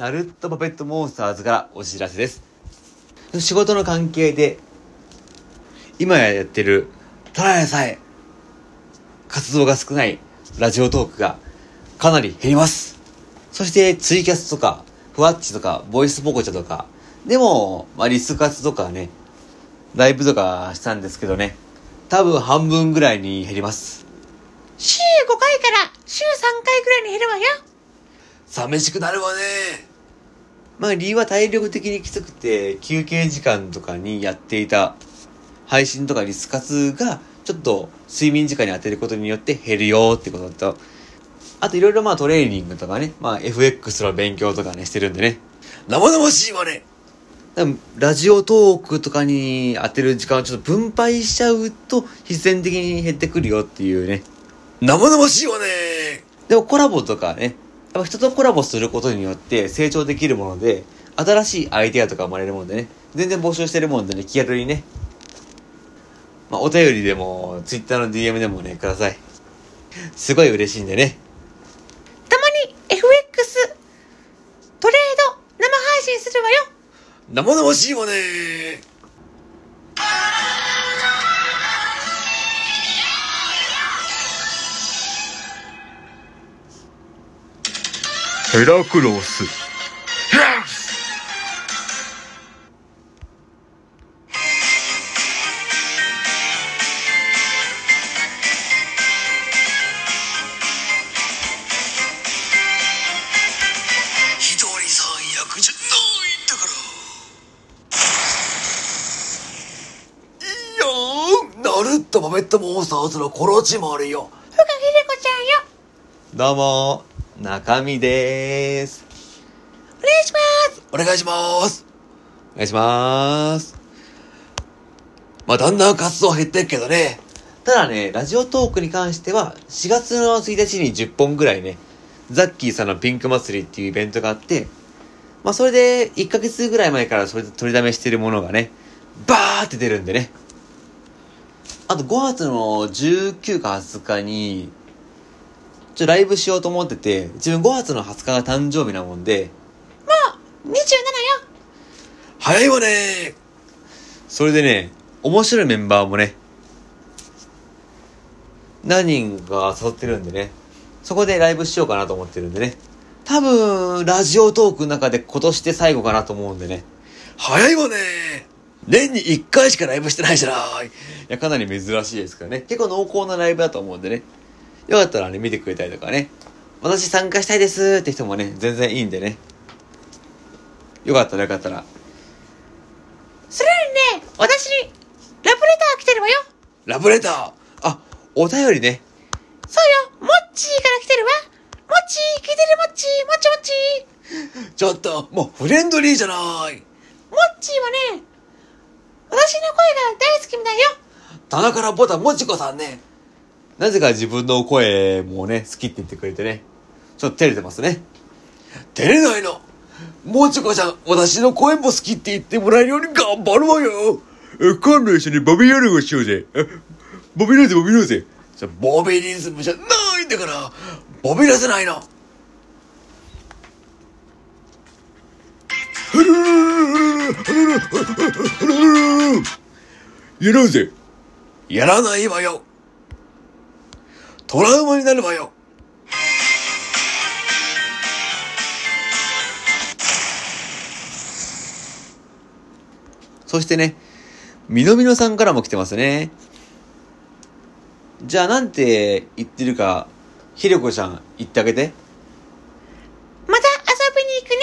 ナルットパペットモンスターズからお知らせです。仕事の関係で、今やってる、ただでさえ、活動が少ないラジオトークがかなり減ります。そしてツイキャスとか、ふわっちとか、ボイスポコチャとか、でも、まあ、リス活とかね、ライブとかしたんですけどね、多分半分ぐらいに減ります。週5回から週3回ぐらいに減るわよ。寂しくなるわね。まあ理由は体力的にきつくて、休憩時間とかにやっていた配信とかリス活が、ちょっと睡眠時間に当てることによって減るよってことと、あといろいろまあトレーニングとかね、まあ FX の勉強とかねしてるんでね。生々しいわね。ラジオトークとかに当てる時間をちょっと分配しちゃうと必然的に減ってくるよっていうね。生々しいわね。でもコラボとかね、やっぱ人とコラボすることによって成長できるもので、新しいアイデアとか生まれるもんでね、全然募集してるもんでね、気軽にね、まあ、お便りでも、ツイッターの DM でもね、ください。すごい嬉しいんでね。たまに FX トレード生配信するわよ。生々しいわねヘラクロス。ひとりさん役じゃないんだから。いいよナルットパペットモンスターズのコロチマルよ。ふがひでこちゃんよ。どうも、中身でーす。お願いします。お願いします。お願いします。まあ、だんだん活動減ってっけどね。ただね、ラジオトークに関しては、4月の1日に10本ぐらいね、ザッキーさんのピンク祭りっていうイベントがあって、まあ、それで1ヶ月ぐらい前からそれで取りだめしてるものがね、バーって出るんでね。あと5月の19か20日に、ちょ、ライブしようと思ってて、自分5月の20日が誕生日なもんで、もう27よ。早いわねそれでね、面白いメンバーもね、何人か誘ってるんでね、そこでライブしようかなと思ってるんでね。多分、ラジオトークの中で今年で最後かなと思うんでね。早いわね年に1回しかライブしてないじゃないいや、かなり珍しいですからね。結構濃厚なライブだと思うんでね。よかったらね、見てくれたりとかね。私参加したいですって人もね、全然いいんでね。よかったらよかったら。それよりね、私にラブレター来てるわよ。ラブレター？あ、お便りね。そうよ、モッチーから来てるわ。モッチー、聞いてるモッチー、もちもちちょっと、もうフレンドリーじゃないモッチーはね、私の声が大好きみたいよ。棚からボタンもちこさんね。なぜか自分の声もね、好きって言ってくれてね。ちょっと照れてますね。照れないのもちこちゃん、私の声も好きって言ってもらえるように頑張るわよえ、今度一緒にボビーやるをしようぜ。えボビーらぜ、ボビーらぜ。じゃ、ボビーリズムじゃないんだから、ボビらせないの。やろうぜ。やらないわよ。トラウマになるわよ。そしてね、みのみのさんからも来てますね。じゃあなんて言ってるか、ひろこちゃん言ってあげて。また遊びに行くね。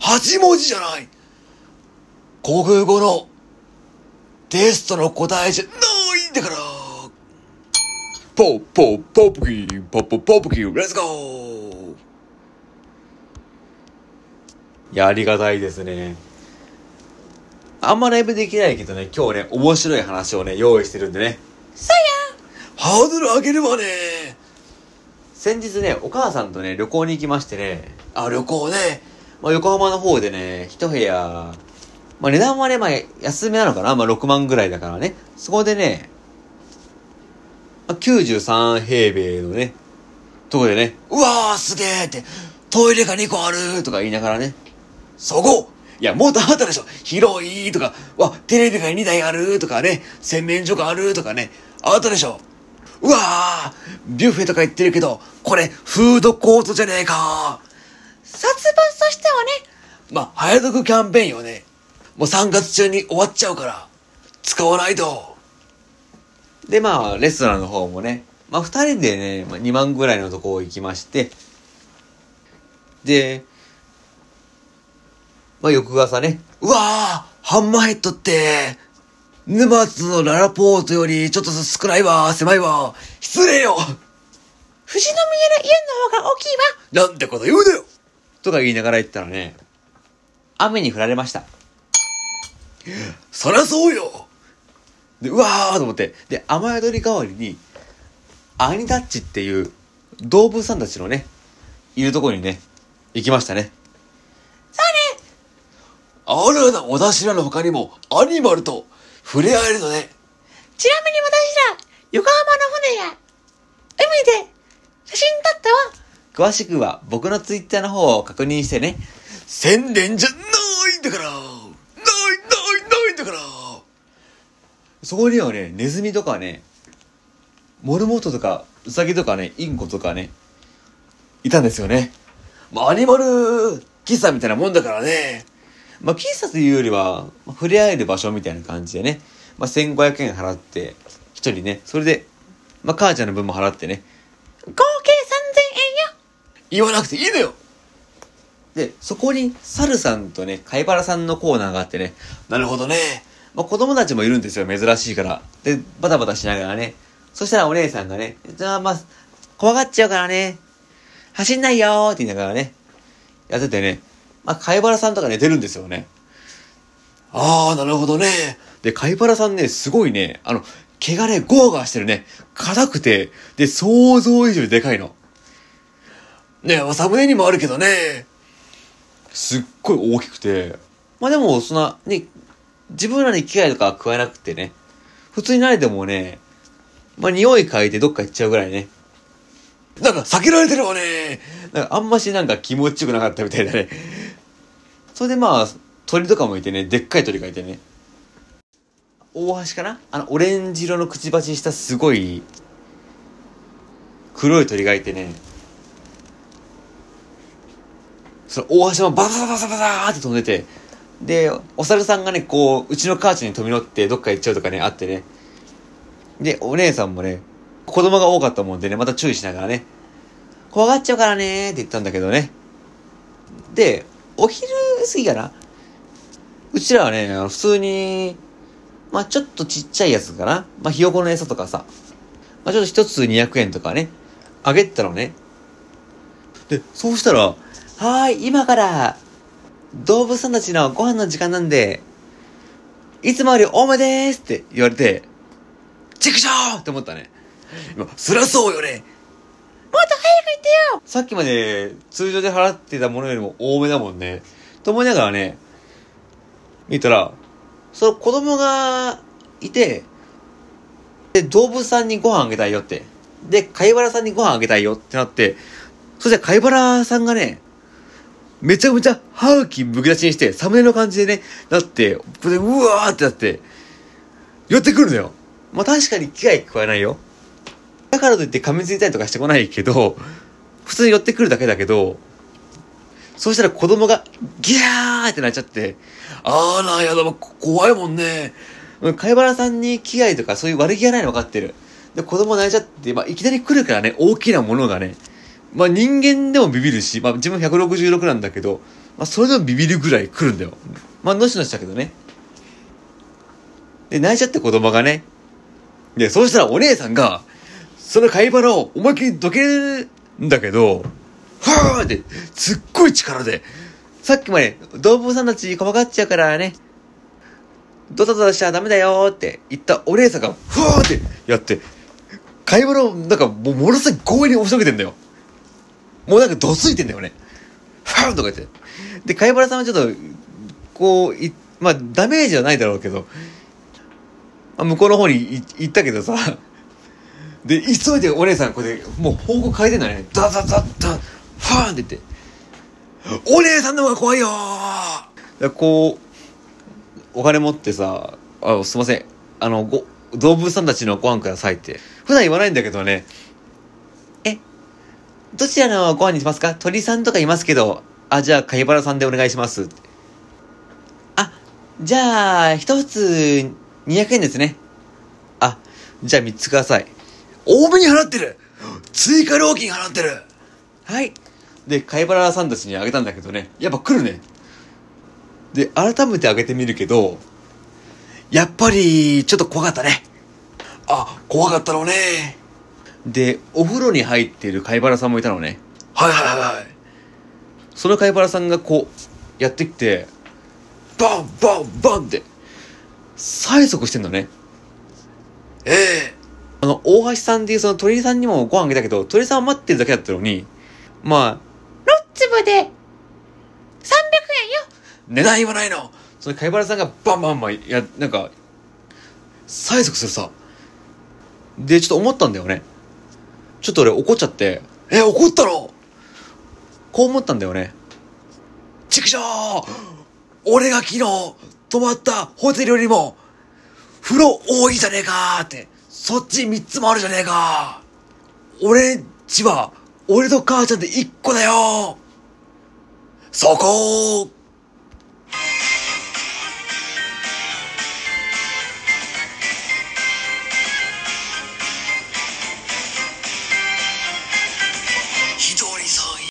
8文字じゃない国語のテストの答えじゃないんだからポッポッポップキーポッポッポップキーレッツゴーいや、ありがたいですね。あんまライブできないけどね、今日ね、面白い話をね、用意してるんでね。そうよ。ハードル上げるわね先日ね、お母さんとね、旅行に行きましてね、あ、旅行ね、まあ、横浜の方でね、一部屋、まあ、値段はね、まあ、安めなのかな？まあ、6万ぐらいだからね、そこでね、まあ、93平米のね、とこでね、うわーすげーって、トイレが2個あるとか言いながらね、そこいや、もっとあったでしょ。広いとか、わ、テレビが2台あるとかね、洗面所があるとかね、あったでしょ。うわービュッフェとか言ってるけど、これ、フードコートじゃねえか。殺伐としてはね、まあ、早得キャンペーンよね。もう3月中に終わっちゃうから、使わないと。で、まあ、レストランの方もね、まあ、二人でね、まあ、2万ぐらいのとこ行きまして、で、まあ、翌朝ね、うわーハンマーヘッドって、沼津のララポートよりちょっと少ないわ、狭いわ、失礼よ富士宮の家の方が大きいわ。なんてこと言うなよとか言いながら言ったらね、雨に降られました。そりゃそうよで、うわーと思って、で、雨宿り代わりに、アニタッチっていう動物さんたちのね、いるところにね、行きましたね。そうね。あらな、お出しらの他にも、アニマルと触れ合えるのね。ちなみに私ら、横浜の船や、海で、写真撮ったわ。詳しくは僕のツイッターの方を確認してね。宣伝じゃないんだからないないないんだからそこにはね、ネズミとかね、モルモットとか、ウサギとかね、インコとかね、いたんですよね。まあ、アニマル喫茶みたいなもんだからね。まあ、喫茶というよりは、まあ触れ合える場所みたいな感じでね、まあ、1500円払って、一人ね、それで、まあ、母ちゃんの分も払ってね、合計3000円よ。言わなくていいのよで、そこに、サルさんとね、貝原さんのコーナーがあってね、なるほどね。まあ、子供たちもいるんですよ、珍しいから。で、バタバタしながらね。そしたらお姉さんがね、じゃあまあ、怖がっちゃうからね、走んないよーって言いながらね、やっててね、まあ、貝原さんとか寝てるんですよね。あー、なるほどね。で、貝原さんね、すごいね、あの、毛がね、ゴワゴワしてるね。硬くて、で、想像以上でかいの。ねえ、サムネにもあるけどね。すっごい大きくて。まあでも、そんな、ね、自分らに危害とかは加えなくてね。普通に慣れてもね、まあ匂い嗅いでどっか行っちゃうぐらいね。なんか避けられてるわね。なんかあんましなんか気持ちよくなかったみたいだね。それでまあ、鳥とかもいてね、でっかい鳥がいてね。大橋かな？あの、オレンジ色のくちばししたすごい、黒い鳥がいてね。その大橋もバサバサバサーって飛んでて、で、お猿さんがね、こう、うちの母ちゃんに飛び乗ってどっか行っちゃうとかね、あってね。で、お姉さんもね、子供が多かったもんでね、また注意しながらね、怖がっちゃうからねって言ったんだけどね。で、お昼過ぎかな？うちらはね、普通に、まあちょっとちっちゃいやつかな？まあひよこの餌とかさ、まあちょっと一つ200円とかね、あげたのね。で、そうしたら、はーい、今から、動物さんたちのご飯の時間なんで、いつもより多めでーすって言われて、チェクショーって思ったね。今、そりゃそうよね。もっと早く言ってよ。さっきまで通常で払ってたものよりも多めだもんね。と思いながらね、見たら、その子供がいて、で、動物さんにご飯あげたいよって。で、貝原さんにご飯あげたいよってなって、そして貝原さんがね、めちゃめちゃ歯茎むき出しにして、サムネの感じでね、なって、これでうわーってなって、寄ってくるのよ。まあ確かに危害加えないよ。だからといって噛みついたりとかしてこないけど、普通に寄ってくるだけだけど、そうしたら子供がギャーってなっちゃって、あーなん、やだ、怖いもんね。貝原さんに危害とかそういう悪気がないの分かってる。で、子供泣いちゃって、まあ、いきなり来るからね、大きなものがね。まあ、人間でもビビるし、まあ、自分166なんだけど、まあ、それでもビビるぐらい来るんだよ。まあ、のしのしだけどね。で、泣いちゃって子供がね。で、そうしたらお姉さんが、その貝原を思いっきりどけるんだけど、はーって、すっごい力で、さっきまで動物さんたち怖がっちゃうからね、ドタドタしちゃダメだよって言ったお姉さんが、ふわーってやって、貝原をなんかもうものすごい強引に押しのけてんだよ。もうなんかどついてんだよね。ふわーとか言って。で、貝原さんはちょっと、こう、いまあ、ダメージはないだろうけど、まあ、向こうの方に行ったけどさ、で、急いでお姉さんこれで、もう方向変えてんだね。ダダダダ、ファンって言って。お姉さんの方が怖いよーこう、お金持ってさ、あ、すいません。あの、ご、動物さんたちのご飯くださいって。普段言わないんだけどね。え、どちらのご飯にしますか？鳥さんとかいますけど。あ、じゃあ、カイバラさんでお願いします。あ、じゃあ、一つ、200円ですね。あ、じゃあ3つください。多めに払ってる追加料金払ってるはい。で、カイバラさんたちにあげたんだけどね。やっぱ来るね。で、改めてあげてみるけど、やっぱり、ちょっと怖かったね。あ、怖かったのね。で、お風呂に入っているカイバラさんもいたのね。はいはいはいはい。そのカイバラさんがこう、やってきて、バンバンバンって、催促してんのね。ええあの、大橋さんっていうその鳥さんにもご飯あげたけど、鳥さんは待ってるだけだったのに、まあ、6粒で300円よ値段言わないのその貝原さんがバンバンバンやなんか催促するさでちょっと思ったんだよねちょっと俺怒っちゃって。え怒ったの？こう思ったんだよね。畜生！俺が昨日泊まったホテルよりも風呂多いじゃねえかってそっち3つもあるじゃねえか。俺んちは俺と母ちゃんで1個だよ。そこ